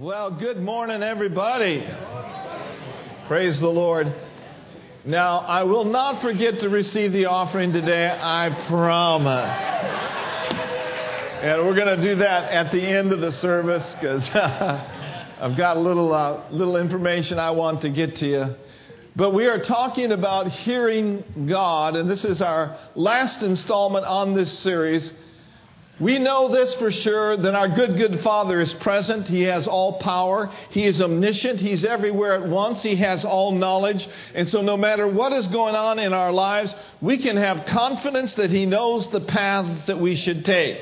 Well, good morning, everybody. Praise the Lord. Now, I will not forget to receive the offering today, I promise. And we're going to do that at the end of the service because I've got a little, uh, little information I want to get to you. But we are talking about hearing God, and this is our last installment on this series. We know this for sure that our good, good Father is present. He has all power. He is omniscient. He's everywhere at once. He has all knowledge. And so, no matter what is going on in our lives, we can have confidence that He knows the paths that we should take.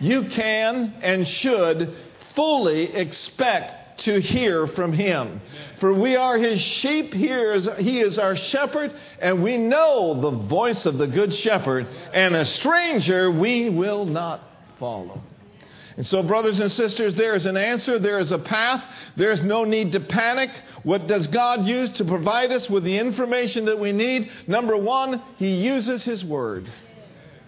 You can and should fully expect to hear from Him. For we are His sheep, he is, he is our shepherd, and we know the voice of the good shepherd, and a stranger we will not follow. And so, brothers and sisters, there is an answer, there is a path, there is no need to panic. What does God use to provide us with the information that we need? Number one, He uses His Word.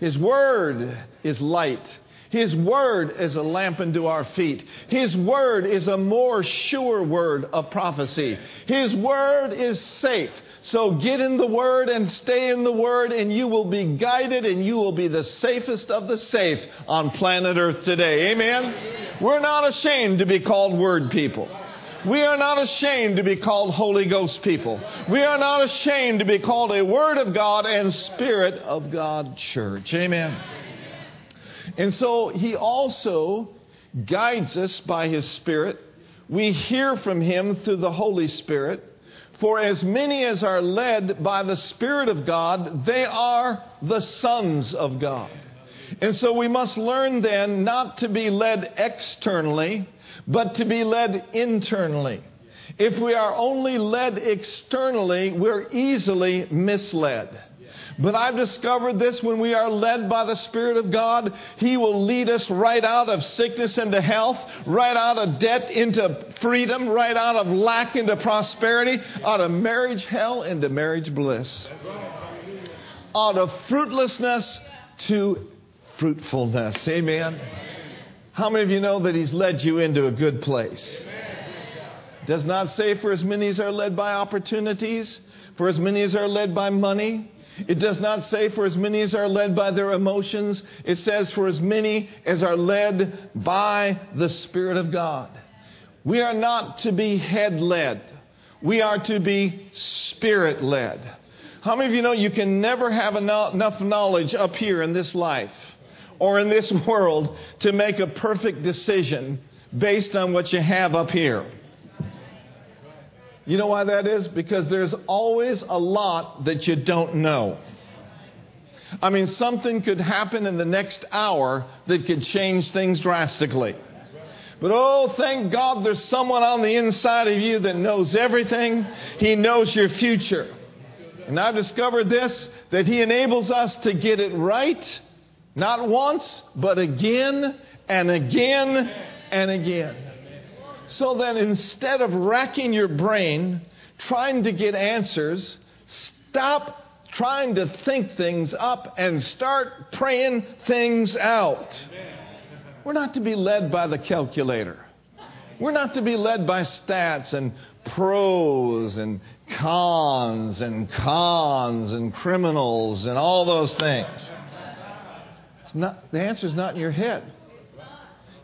His Word is light. His word is a lamp unto our feet. His word is a more sure word of prophecy. His word is safe. So get in the word and stay in the word, and you will be guided and you will be the safest of the safe on planet Earth today. Amen? We're not ashamed to be called word people. We are not ashamed to be called Holy Ghost people. We are not ashamed to be called a Word of God and Spirit of God church. Amen. And so he also guides us by his Spirit. We hear from him through the Holy Spirit. For as many as are led by the Spirit of God, they are the sons of God. And so we must learn then not to be led externally, but to be led internally. If we are only led externally, we're easily misled. But I've discovered this when we are led by the Spirit of God, He will lead us right out of sickness into health, right out of debt into freedom, right out of lack into prosperity, out of marriage hell into marriage bliss, out of fruitlessness to fruitfulness. Amen. How many of you know that He's led you into a good place? Does not say for as many as are led by opportunities, for as many as are led by money, it does not say for as many as are led by their emotions. It says for as many as are led by the Spirit of God. We are not to be head led. We are to be spirit led. How many of you know you can never have enough knowledge up here in this life or in this world to make a perfect decision based on what you have up here? You know why that is? Because there's always a lot that you don't know. I mean, something could happen in the next hour that could change things drastically. But oh, thank God there's someone on the inside of you that knows everything. He knows your future. And I've discovered this that He enables us to get it right, not once, but again and again and again. So then, instead of racking your brain trying to get answers, stop trying to think things up and start praying things out. We're not to be led by the calculator. We're not to be led by stats and pros and cons and cons and criminals and all those things. It's not, the answer is not in your head.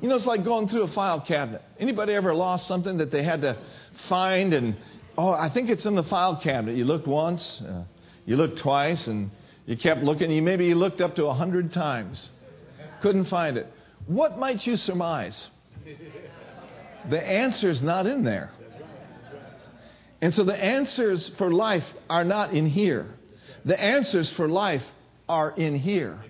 You know, it's like going through a file cabinet. Anybody ever lost something that they had to find and, oh, I think it's in the file cabinet. You looked once, uh, you looked twice, and you kept looking. You maybe you looked up to a hundred times, couldn't find it. What might you surmise? The answer's not in there. And so the answers for life are not in here. The answers for life are in here.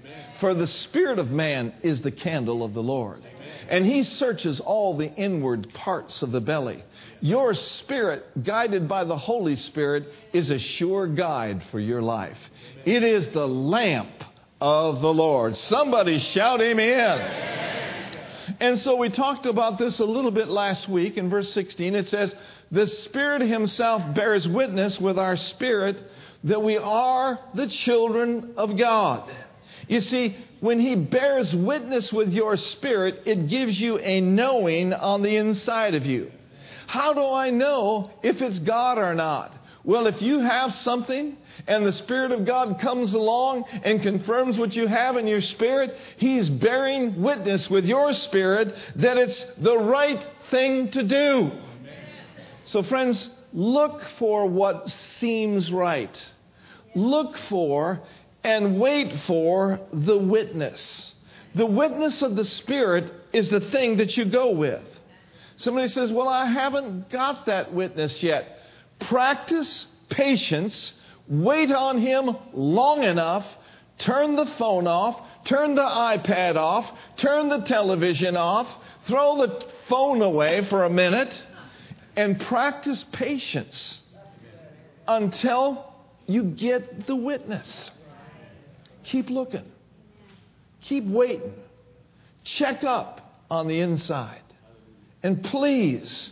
For the spirit of man is the candle of the Lord and he searches all the inward parts of the belly. Your spirit, guided by the Holy Spirit, is a sure guide for your life. It is the lamp of the Lord. Somebody shout amen. And so we talked about this a little bit last week in verse 16. It says, The Spirit Himself bears witness with our spirit that we are the children of God. You see, when He bears witness with your spirit, it gives you a knowing on the inside of you. How do I know if it's God or not? Well, if you have something and the Spirit of God comes along and confirms what you have in your spirit, He's bearing witness with your spirit that it's the right thing to do. So, friends, look for what seems right. Look for and wait for the witness. The witness of the Spirit is the thing that you go with. Somebody says, Well, I haven't got that witness yet. Practice patience, wait on Him long enough, turn the phone off, turn the iPad off, turn the television off, throw the phone away for a minute, and practice patience until you get the witness. Keep looking, keep waiting, check up on the inside. And please,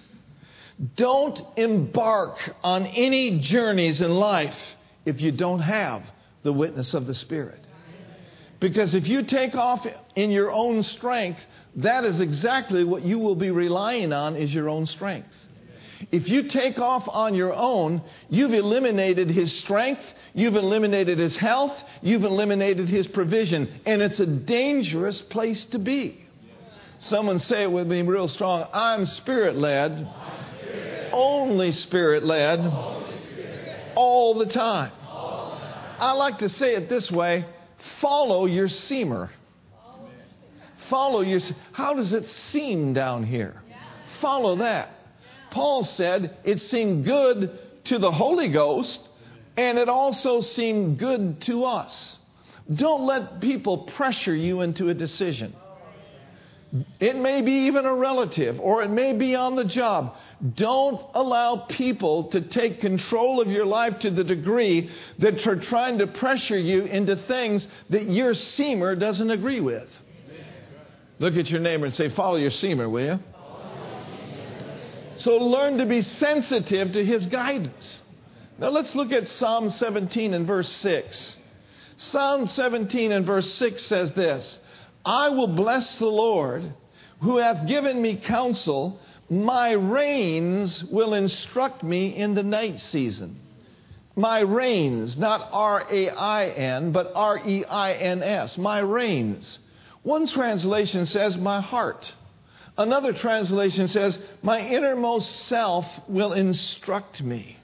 don't embark on any journeys in life if you don't have the witness of the Spirit. Because if you take off in your own strength, that is exactly what you will be relying on is your own strength. If you take off on your own, you've eliminated his strength, you've eliminated his health, you've eliminated his provision, and it's a dangerous place to be. Someone say it with me real strong I'm spirit led, only spirit led, all the time. I like to say it this way follow your seamer. Follow your. How does it seem down here? Follow that. Paul said it seemed good to the Holy Ghost and it also seemed good to us. Don't let people pressure you into a decision. It may be even a relative or it may be on the job. Don't allow people to take control of your life to the degree that they're trying to pressure you into things that your seamer doesn't agree with. Look at your neighbor and say, Follow your seamer, will you? So learn to be sensitive to his guidance. Now let's look at Psalm 17 and verse 6. Psalm 17 and verse 6 says this I will bless the Lord who hath given me counsel. My reins will instruct me in the night season. My reins, not R A I N, but R E I N S. My reins. One translation says, My heart. Another translation says, My innermost self will instruct me.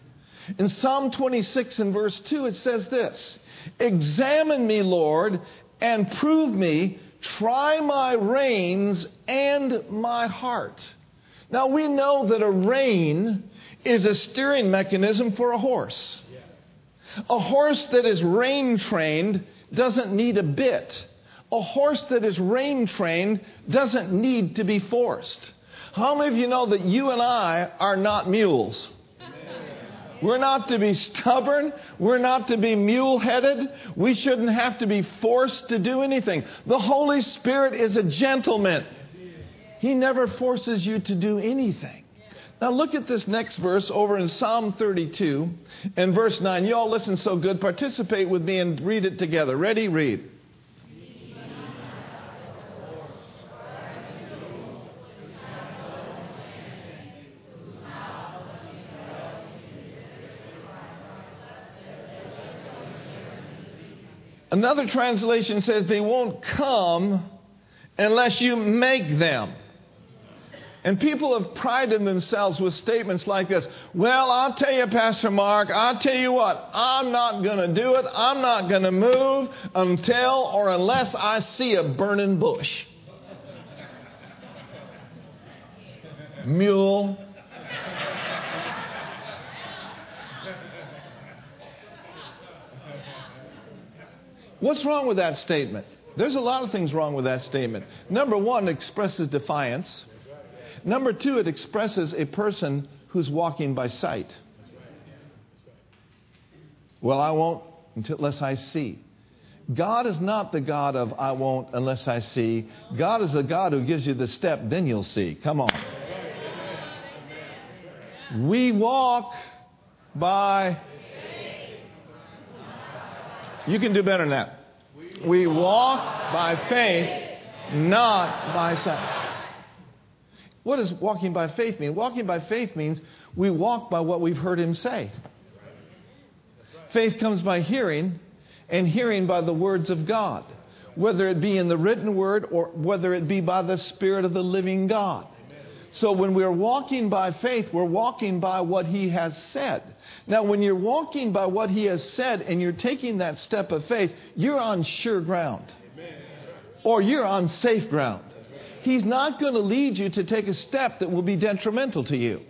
In Psalm 26 and verse 2, it says this Examine me, Lord, and prove me. Try my reins and my heart. Now we know that a rein is a steering mechanism for a horse. A horse that is rein trained doesn't need a bit. A horse that is rein trained doesn't need to be forced. How many of you know that you and I are not mules? We're not to be stubborn. We're not to be mule headed. We shouldn't have to be forced to do anything. The Holy Spirit is a gentleman. He never forces you to do anything. Now look at this next verse over in Psalm 32 and verse 9. You all listen so good. Participate with me and read it together. Ready? Read. Another translation says they won't come unless you make them. And people have prided themselves with statements like this Well, I'll tell you, Pastor Mark, I'll tell you what, I'm not going to do it. I'm not going to move until or unless I see a burning bush. Mule. What's wrong with that statement? There's a lot of things wrong with that statement. Number one, it expresses defiance. Number two, it expresses a person who's walking by sight. Well, I won't unless I see. God is not the God of I won't unless I see. God is the God who gives you the step, then you'll see. Come on. We walk by. You can do better than that. We walk by faith, not by sight. What does walking by faith mean? Walking by faith means we walk by what we've heard him say. Faith comes by hearing, and hearing by the words of God, whether it be in the written word or whether it be by the Spirit of the living God. So when we're walking by faith, we're walking by what He has said. Now, when you're walking by what He has said and you're taking that step of faith, you're on sure ground. Or you're on safe ground. He's not going to lead you to take a step that will be detrimental to you.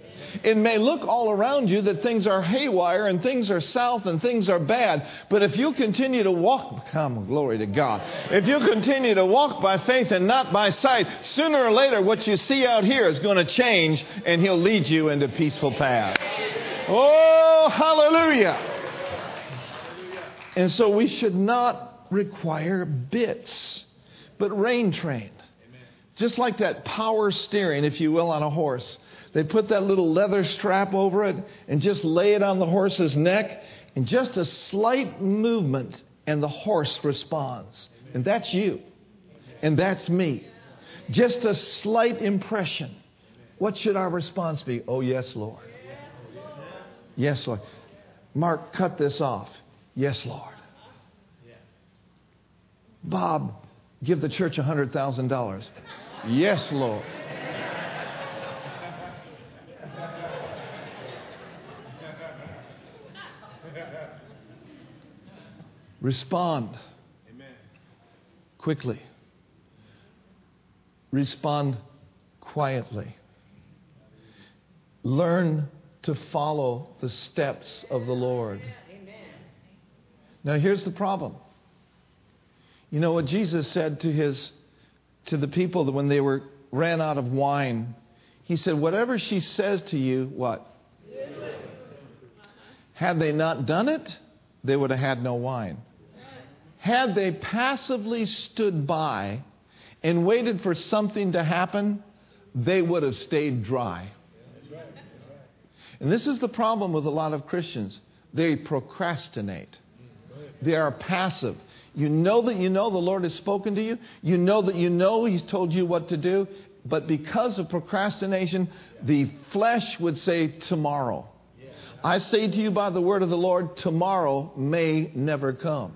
It may look all around you that things are haywire and things are south and things are bad, but if you continue to walk, come, glory to God. If you continue to walk by faith and not by sight, sooner or later what you see out here is going to change and He'll lead you into peaceful paths. Oh, hallelujah. And so we should not require bits, but rein train. Just like that power steering, if you will, on a horse. They put that little leather strap over it and just lay it on the horse's neck, and just a slight movement, and the horse responds. And that's you. And that's me. Just a slight impression. What should our response be? Oh, yes, Lord. Yes, Lord. Mark, cut this off. Yes, Lord. Bob, give the church $100,000. Yes, Lord. Respond Amen. quickly. Respond quietly. Learn to follow the steps of the Lord. Amen. Now here's the problem. You know what Jesus said to his to the people that when they were ran out of wine, he said, Whatever she says to you, what? Had they not done it, they would have had no wine. Had they passively stood by and waited for something to happen, they would have stayed dry. And this is the problem with a lot of Christians. They procrastinate. They are passive. You know that you know the Lord has spoken to you. You know that you know He's told you what to do. But because of procrastination, the flesh would say, tomorrow. I say to you by the word of the Lord, tomorrow may never come.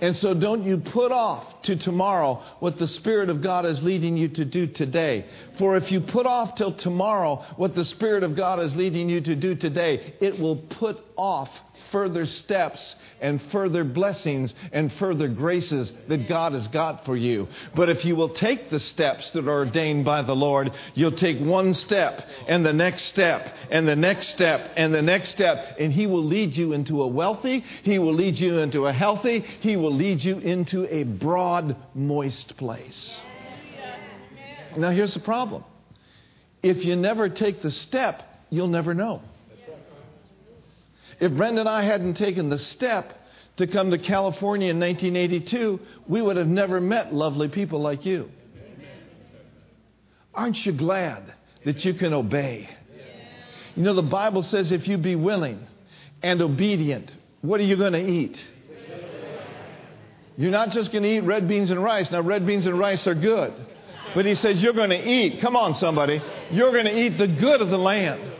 And so don't you put off to tomorrow what the Spirit of God is leading you to do today. For if you put off till tomorrow what the Spirit of God is leading you to do today, it will put off further steps and further blessings and further graces that God has got for you. But if you will take the steps that are ordained by the Lord, you'll take one step and the next step and the next step and the next step, and He will lead you into a wealthy, He will lead you into a healthy, He will lead you into a broad, moist place. Now, here's the problem if you never take the step, you'll never know. If Brenda and I hadn't taken the step to come to California in 1982, we would have never met lovely people like you. Aren't you glad that you can obey? You know, the Bible says if you be willing and obedient, what are you going to eat? You're not just going to eat red beans and rice. Now, red beans and rice are good. But he says you're going to eat. Come on, somebody. You're going to eat the good of the land.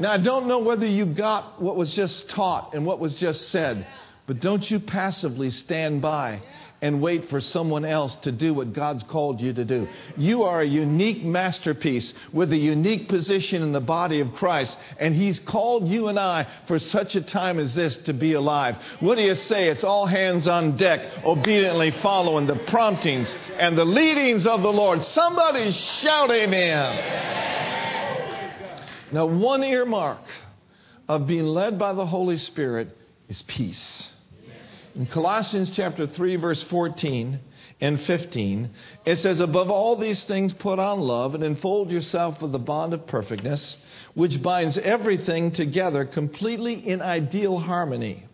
Now, I don't know whether you got what was just taught and what was just said, but don't you passively stand by and wait for someone else to do what God's called you to do. You are a unique masterpiece with a unique position in the body of Christ, and He's called you and I for such a time as this to be alive. What do you say? It's all hands on deck, obediently following the promptings and the leadings of the Lord. Somebody shout amen. Now, one earmark of being led by the Holy Spirit is peace. In Colossians chapter 3 verse 14 and 15, it says, Above all these things put on love and enfold yourself with the bond of perfectness, which binds everything together completely in ideal harmony.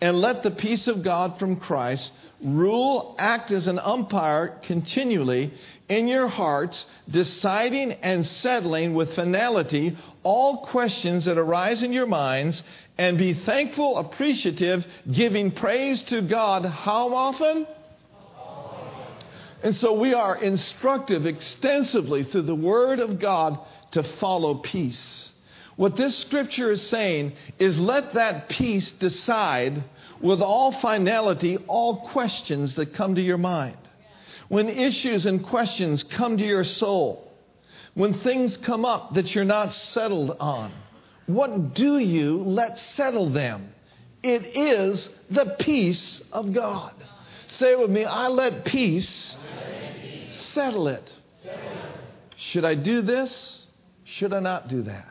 And let the peace of God from Christ rule, act as an umpire continually in your hearts, deciding and settling with finality all questions that arise in your minds, and be thankful, appreciative, giving praise to God. How often? And so we are instructive extensively through the Word of God to follow peace. What this scripture is saying is let that peace decide with all finality all questions that come to your mind. When issues and questions come to your soul, when things come up that you're not settled on, what do you let settle them? It is the peace of God. Say with me, I let peace, Settle, it. Should I do this? Should I not do that?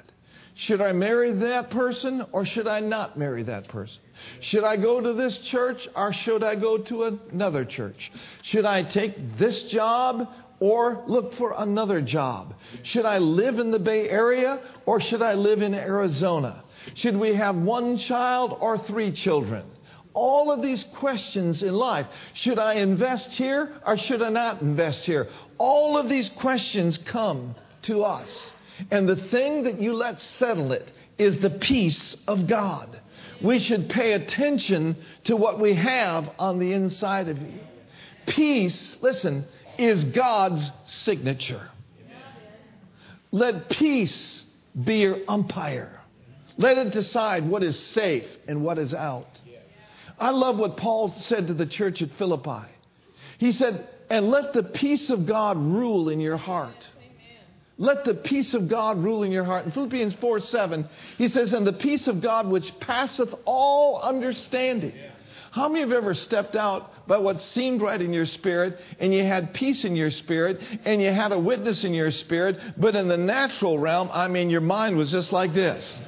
Should I marry that person or should I not marry that person? Should I go to this church or should I go to another church? Should I take this job or look for another job? Should I live in the Bay Area or should I live in Arizona? Should we have one child or three children? All of these questions in life. Should I invest here or should I not invest here? All of these questions come to us. And the thing that you let settle it is the peace of God. We should pay attention to what we have on the inside of you. Peace, listen, is God's signature. Let peace be your umpire. Let it decide what is safe and what is out. I love what Paul said to the church at Philippi. He said, And let the peace of God rule in your heart let the peace of God rule in your heart. In Philippians 4 7, he says, And the peace of God which passeth all understanding. How many of you have ever stepped out by what seemed right in your spirit and you had peace in your spirit and you had a witness in your spirit, but in the natural realm, I mean, your mind was just like this?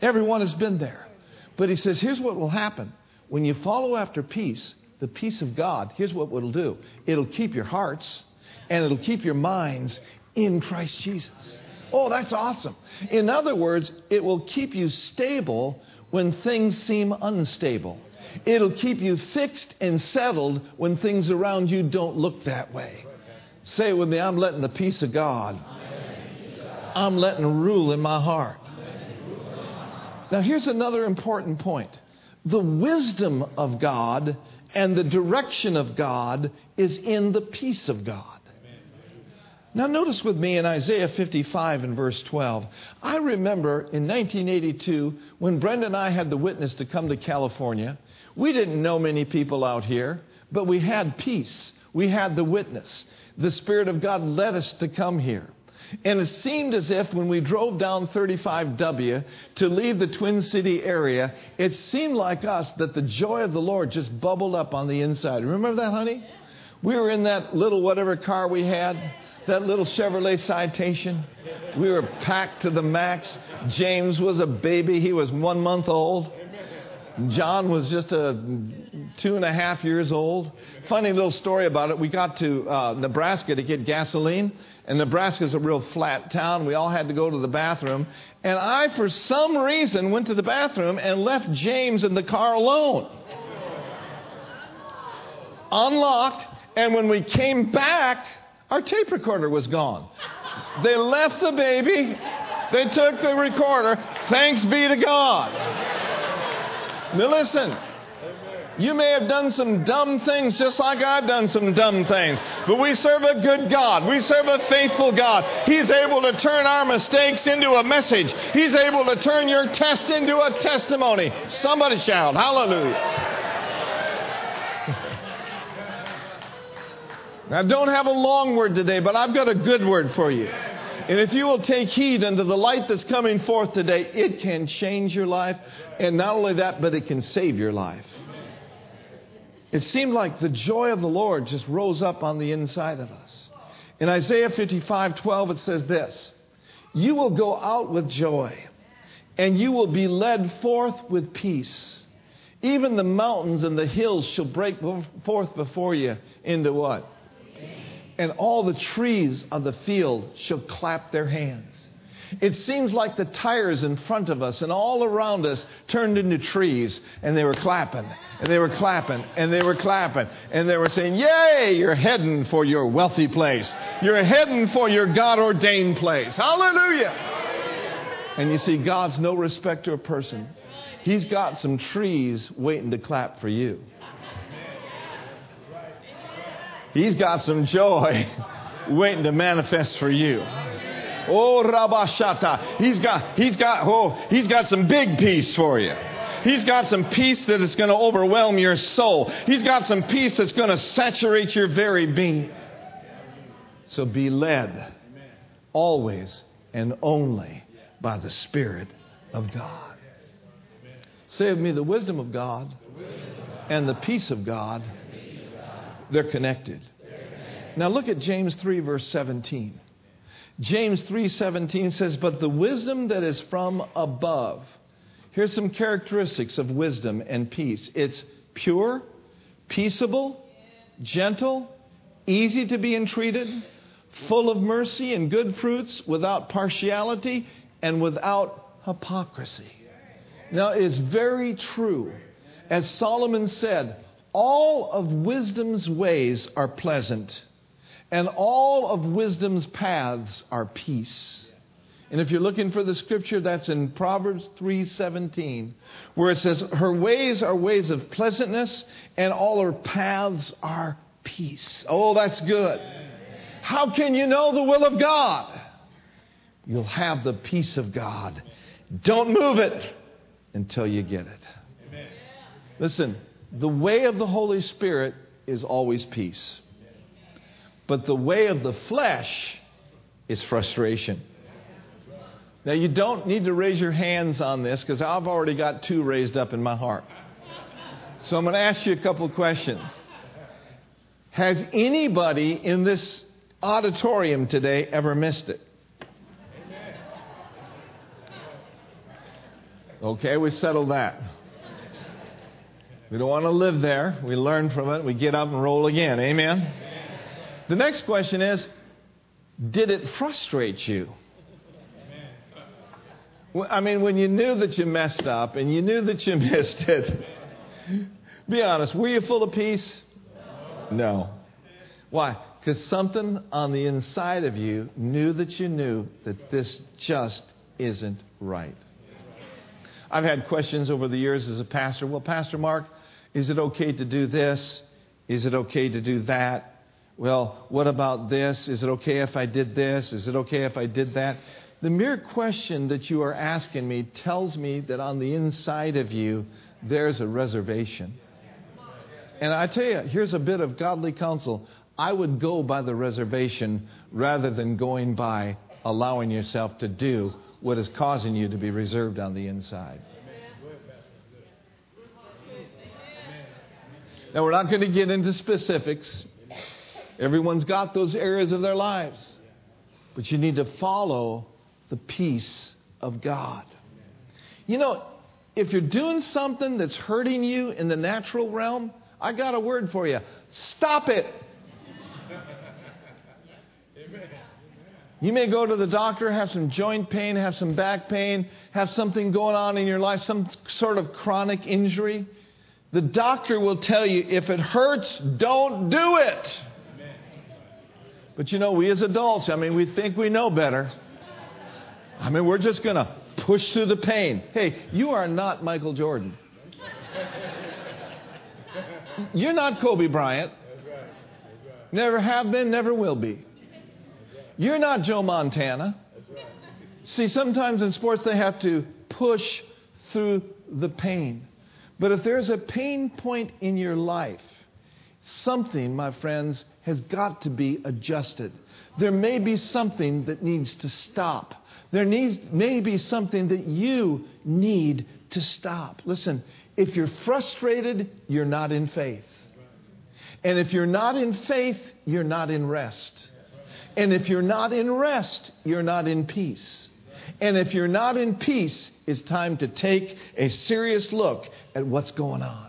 Everyone has been there. But he says, here's what will happen. When you follow after peace, the peace of God, here's what it'll do it'll keep your hearts and it'll keep your minds in Christ Jesus. Oh, that's awesome. In other words, it will keep you stable when things seem unstable. It'll keep you fixed and settled when things around you don't look that way. Say with me, I'm letting the peace of God, I'm letting rule in my heart. Now, here's another important point the wisdom of God and the direction of God is in the peace of God. Now, notice with me in Isaiah 55 and verse 12. I remember in 1982 when Brenda and I had the witness to come to California. We didn't know many people out here, but we had peace. We had the witness. The Spirit of God led us to come here. And it seemed as if when we drove down 35W to leave the Twin City area, it seemed like us that the joy of the Lord just bubbled up on the inside. Remember that, honey? We were in that little whatever car we had that little Chevrolet Citation. We were packed to the max. James was a baby. He was one month old. John was just a two and a half years old. Funny little story about it. We got to uh, Nebraska to get gasoline, and Nebraska is a real flat town. We all had to go to the bathroom, and I, for some reason, went to the bathroom and left James in the car alone, unlocked. And when we came back, our tape recorder was gone. They left the baby. They took the recorder. Thanks be to God. Now listen. You may have done some dumb things just like I've done some dumb things, but we serve a good God. We serve a faithful God. He's able to turn our mistakes into a message. He's able to turn your test into a testimony. Somebody shout, Hallelujah. I don't have a long word today, but I've got a good word for you. And if you will take heed unto the light that's coming forth today, it can change your life. And not only that, but it can save your life. It seemed like the joy of the Lord just rose up on the inside of us. In Isaiah 55 12, it says this You will go out with joy, and you will be led forth with peace. Even the mountains and the hills shall break forth before you into what? And all the trees of the field shall clap their hands. It seems like the tires in front of us and all around us turned into trees, and they were clapping, and they were clapping, and they were clapping, and they were saying, Yay, you're heading for your wealthy place. You're heading for your God ordained place. Hallelujah. And you see, God's no respecter of person. He's got some trees waiting to clap for you. He's got some joy waiting to manifest for you. Oh, Rabashata. He's got, he's got, oh, he's got some big peace for you. He's got some peace that is going to overwhelm your soul. He's got some peace that's going to saturate your very being. So be led always and only by the Spirit of God. Say me, the wisdom of God and the peace of God, they're connected. Now look at James 3, verse 17. James 3:17 says, "But the wisdom that is from above." Here's some characteristics of wisdom and peace. It's pure, peaceable, gentle, easy to be entreated, full of mercy and good fruits, without partiality and without hypocrisy. Now, it's very true. As Solomon said, all of wisdom's ways are pleasant and all of wisdom's paths are peace. And if you're looking for the scripture, that's in Proverbs 3:17, where it says, "Her ways are ways of pleasantness, and all her paths are peace." Oh, that's good. How can you know the will of God? You'll have the peace of God. Don't move it until you get it. Listen, the way of the Holy Spirit is always peace. But the way of the flesh is frustration. Now, you don't need to raise your hands on this because I've already got two raised up in my heart. So I'm going to ask you a couple questions. Has anybody in this auditorium today ever missed it? Okay, we settled that. We don't want to live there. We learn from it. We get up and roll again. Amen? The next question is Did it frustrate you? I mean, when you knew that you messed up and you knew that you missed it, be honest, were you full of peace? No. Why? Because something on the inside of you knew that you knew that this just isn't right. I've had questions over the years as a pastor. Well, Pastor Mark, is it okay to do this? Is it okay to do that? Well, what about this? Is it okay if I did this? Is it okay if I did that? The mere question that you are asking me tells me that on the inside of you, there's a reservation. And I tell you, here's a bit of godly counsel. I would go by the reservation rather than going by allowing yourself to do what is causing you to be reserved on the inside. Now, we're not going to get into specifics. Everyone's got those areas of their lives. But you need to follow the peace of God. You know, if you're doing something that's hurting you in the natural realm, I got a word for you. Stop it. You may go to the doctor, have some joint pain, have some back pain, have something going on in your life, some sort of chronic injury. The doctor will tell you if it hurts, don't do it. But you know, we as adults, I mean, we think we know better. I mean, we're just going to push through the pain. Hey, you are not Michael Jordan. You're not Kobe Bryant. Never have been, never will be. You're not Joe Montana. See, sometimes in sports they have to push through the pain. But if there's a pain point in your life, something, my friends, has got to be adjusted. There may be something that needs to stop. There needs, may be something that you need to stop. Listen, if you're frustrated, you're not in faith. And if you're not in faith, you're not in rest. And if you're not in rest, you're not in peace. And if you're not in peace, it's time to take a serious look at what's going on.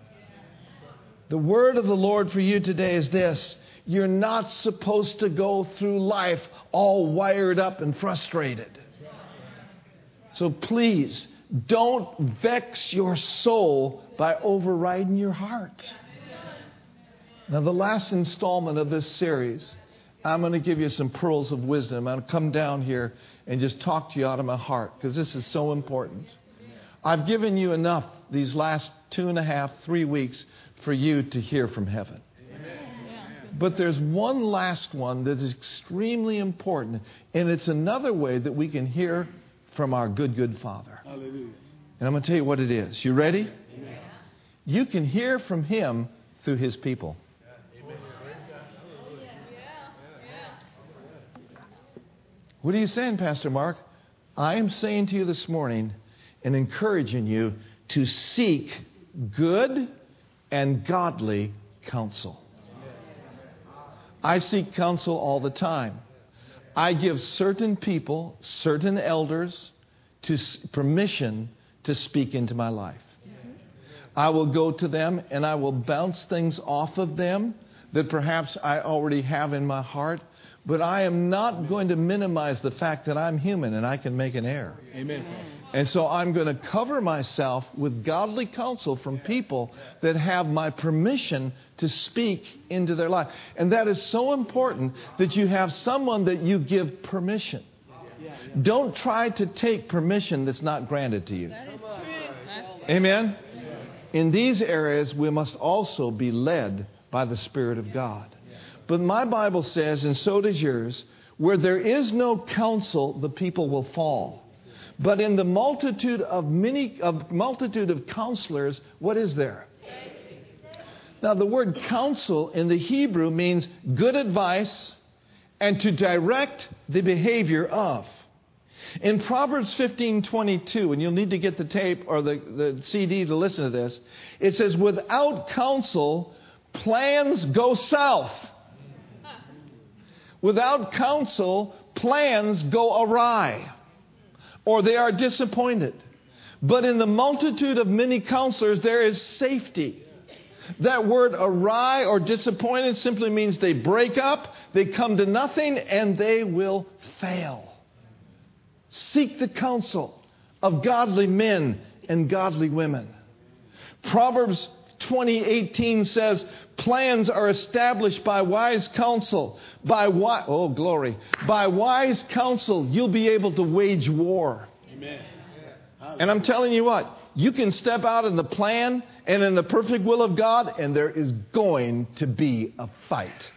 The word of the Lord for you today is this you're not supposed to go through life all wired up and frustrated. So please don't vex your soul by overriding your heart. Now, the last installment of this series, I'm going to give you some pearls of wisdom. To come down here and just talk to you out of my heart because this is so important. I've given you enough these last two and a half, three weeks for you to hear from heaven. But there's one last one that is extremely important, and it's another way that we can hear from our good, good Father. Hallelujah. And I'm going to tell you what it is. You ready? Amen. You can hear from Him through His people. What are you saying, Pastor Mark? I am saying to you this morning and encouraging you to seek good and godly counsel. I seek counsel all the time. I give certain people, certain elders, to permission to speak into my life. I will go to them and I will bounce things off of them that perhaps I already have in my heart but I am not going to minimize the fact that I'm human and I can make an error. Amen. And so I'm going to cover myself with godly counsel from people that have my permission to speak into their life. And that is so important that you have someone that you give permission. Don't try to take permission that's not granted to you. Amen? In these areas, we must also be led by the Spirit of God. But my Bible says, and so does yours, where there is no counsel, the people will fall. But in the multitude of many of multitude of counselors, what is there? Now the word counsel in the Hebrew means good advice and to direct the behavior of. In Proverbs 15:22, and you'll need to get the tape or the, the CD to listen to this, it says, Without counsel, plans go south. Without counsel, plans go awry or they are disappointed. But in the multitude of many counselors, there is safety. That word awry or disappointed simply means they break up, they come to nothing, and they will fail. Seek the counsel of godly men and godly women. Proverbs 2018 says, plans are established by wise counsel. By wi- oh glory. By wise counsel, you'll be able to wage war. Amen. And I'm telling you what, you can step out in the plan and in the perfect will of God, and there is going to be a fight.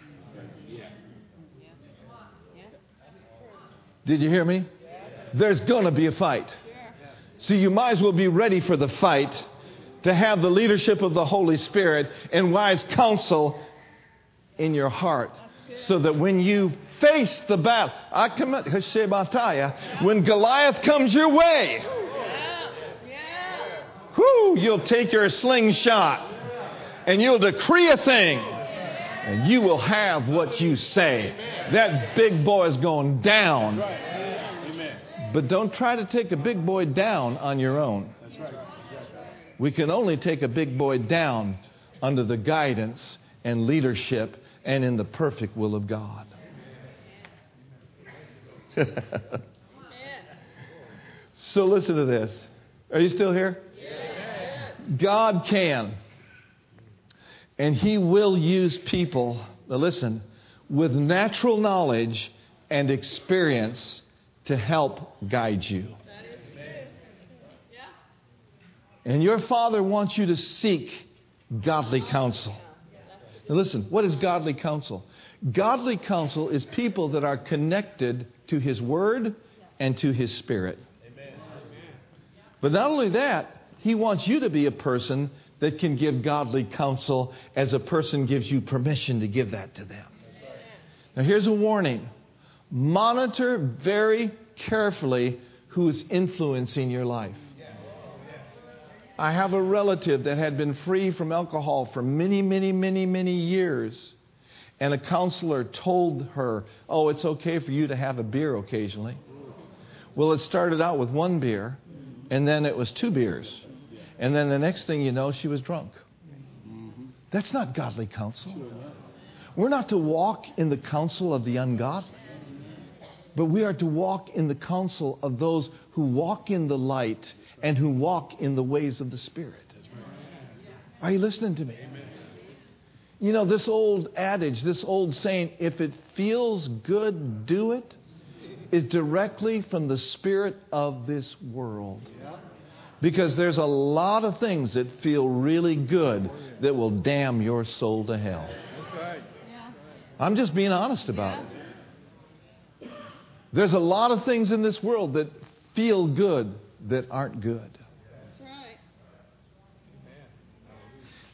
Did you hear me? There's going to be a fight. So you might as well be ready for the fight to have the leadership of the Holy Spirit and wise counsel in your heart so that when you face the battle, when Goliath comes your way, whoo, you'll take your slingshot and you'll decree a thing and you will have what you say. That big boy is going down. But don't try to take a big boy down on your own. We can only take a big boy down under the guidance and leadership and in the perfect will of God. so listen to this. Are you still here? God can. And He will use people, listen, with natural knowledge and experience to help guide you. And your Father wants you to seek godly counsel. Now, listen, what is godly counsel? Godly counsel is people that are connected to His Word and to His Spirit. But not only that, He wants you to be a person that can give godly counsel as a person gives you permission to give that to them. Now, here's a warning monitor very carefully who is influencing your life. I have a relative that had been free from alcohol for many, many, many, many years. And a counselor told her, Oh, it's okay for you to have a beer occasionally. Well, it started out with one beer, and then it was two beers. And then the next thing you know, she was drunk. That's not godly counsel. We're not to walk in the counsel of the ungodly. but we are to walk in the counsel of those who walk in the light and who walk in the ways of the Spirit. Are you listening to me? You know, this old adage, this old saying, if it feels good, do it, is directly from the spirit of this world. Because there's a lot of things that feel really good that will damn your soul to hell. I'm just being honest about it. There's a lot of things in this world that feel good that aren't good.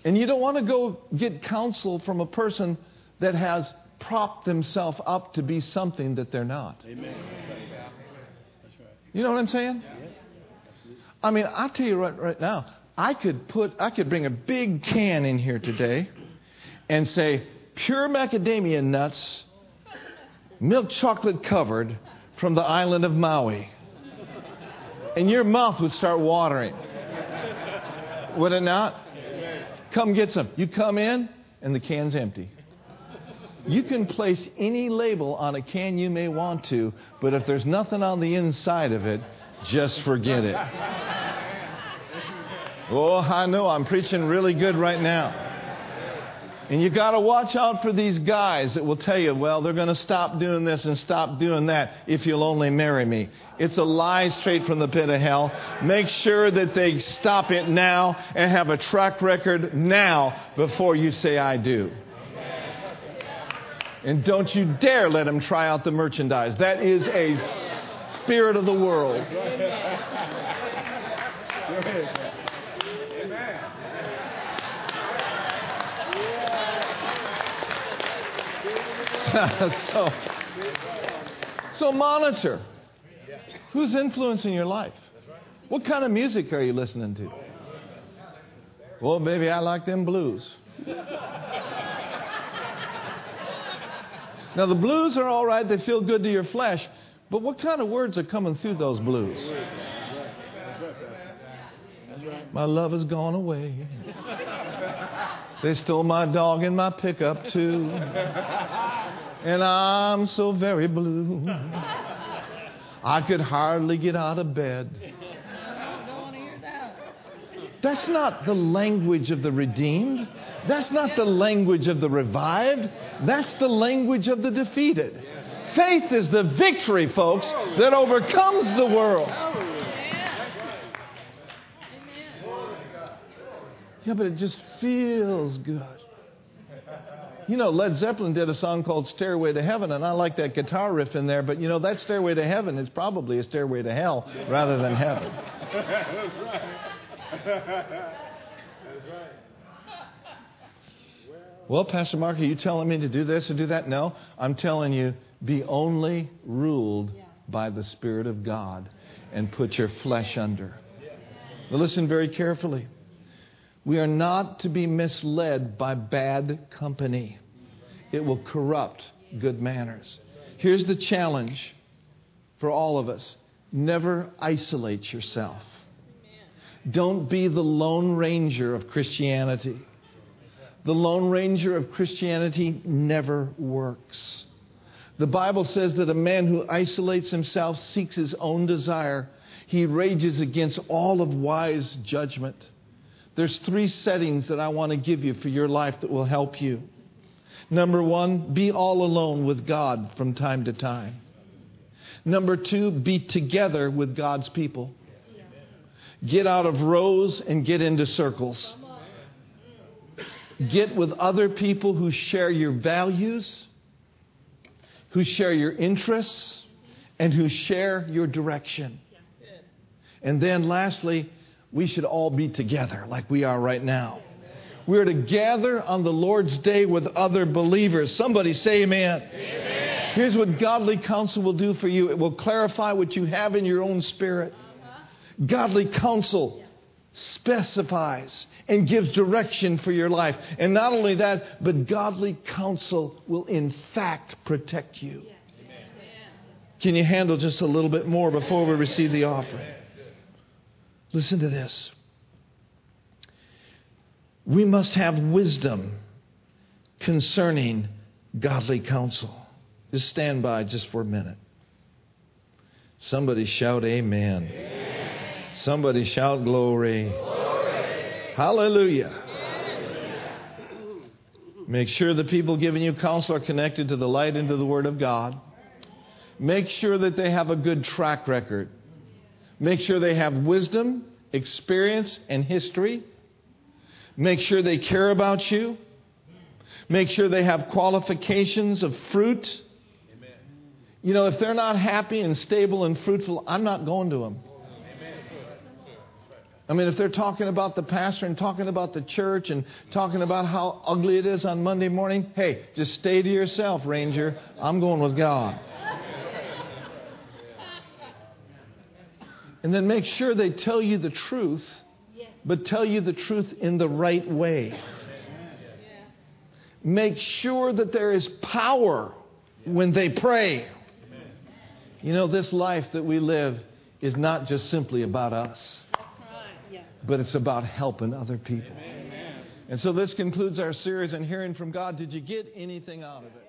And you don't want to go get counsel from a person that has propped themselves up to be something that they're not. Amen. You know what I'm saying? I mean, I'll tell you right, right now, I could put, I could bring a big can in here today and say, pure macadamia nuts, milk chocolate covered from the island of Maui. And your mouth would start watering. Would it not? Come get some. You come in, and the can's empty. You can place any label on a can you may want to, but if there's nothing on the inside of it, just forget it. Oh, I know I'm preaching really good right now. And you've got to watch out for these guys that will tell you, well, they're going to stop doing this and stop doing that if you'll only marry me. It's a lie straight from the pit of hell. Make sure that they stop it now and have a track record now before you say, I do. And don't you dare let them try out the merchandise. That is a spirit of the world. so, so monitor. Who's influencing your life? What kind of music are you listening to? Well, baby, I like them blues. Now, the blues are all right, they feel good to your flesh, but what kind of words are coming through those blues? My love has gone away. They stole my dog and my pickup, too. And I'm so very blue. I could hardly get out of bed. That's not the language of the redeemed. That's not the language of the revived. That's the language of the defeated. Faith is the victory, folks, that overcomes the world. Yeah, but it just feels good. You know, Led Zeppelin did a song called Stairway to Heaven, and I like that guitar riff in there, but you know, that Stairway to Heaven is probably a stairway to hell rather than heaven. That's right. That's right. Well, Pastor Mark, are you telling me to do this or do that? No, I'm telling you, be only ruled by the Spirit of God and put your flesh under. Now, listen very carefully. We are not to be misled by bad company, it will corrupt good manners. Here's the challenge for all of us never isolate yourself. Don't be the Lone Ranger of Christianity. The Lone Ranger of Christianity never works. The Bible says that a man who isolates himself seeks his own desire. He rages against all of wise judgment. There's three settings that I want to give you for your life that will help you. Number one, be all alone with God from time to time. Number two, be together with God's people. Get out of rows and get into circles. Get with other people who share your values, who share your interests, and who share your direction. And then lastly, we should all be together like we are right now. We're to gather on the Lord's day with other believers. Somebody say amen. amen. Here's what godly counsel will do for you it will clarify what you have in your own spirit. Uh-huh. Godly counsel specifies and gives direction for your life. And not only that, but godly counsel will in fact protect you. Can you handle just a little bit more before we receive the offering? Listen to this. We must have wisdom concerning godly counsel. Just stand by just for a minute. Somebody shout amen. amen. Somebody shout glory. glory. Hallelujah. Hallelujah. Make sure the people giving you counsel are connected to the light and to the Word of God. Make sure that they have a good track record. Make sure they have wisdom, experience, and history. Make sure they care about you. Make sure they have qualifications of fruit. Amen. You know, if they're not happy and stable and fruitful, I'm not going to them. I mean, if they're talking about the pastor and talking about the church and talking about how ugly it is on Monday morning, hey, just stay to yourself, Ranger. I'm going with God. And then make sure they tell you the truth, but tell you the truth in the right way. Make sure that there is power when they pray. You know, this life that we live is not just simply about us, but it's about helping other people. And so this concludes our series on hearing from God. Did you get anything out of it?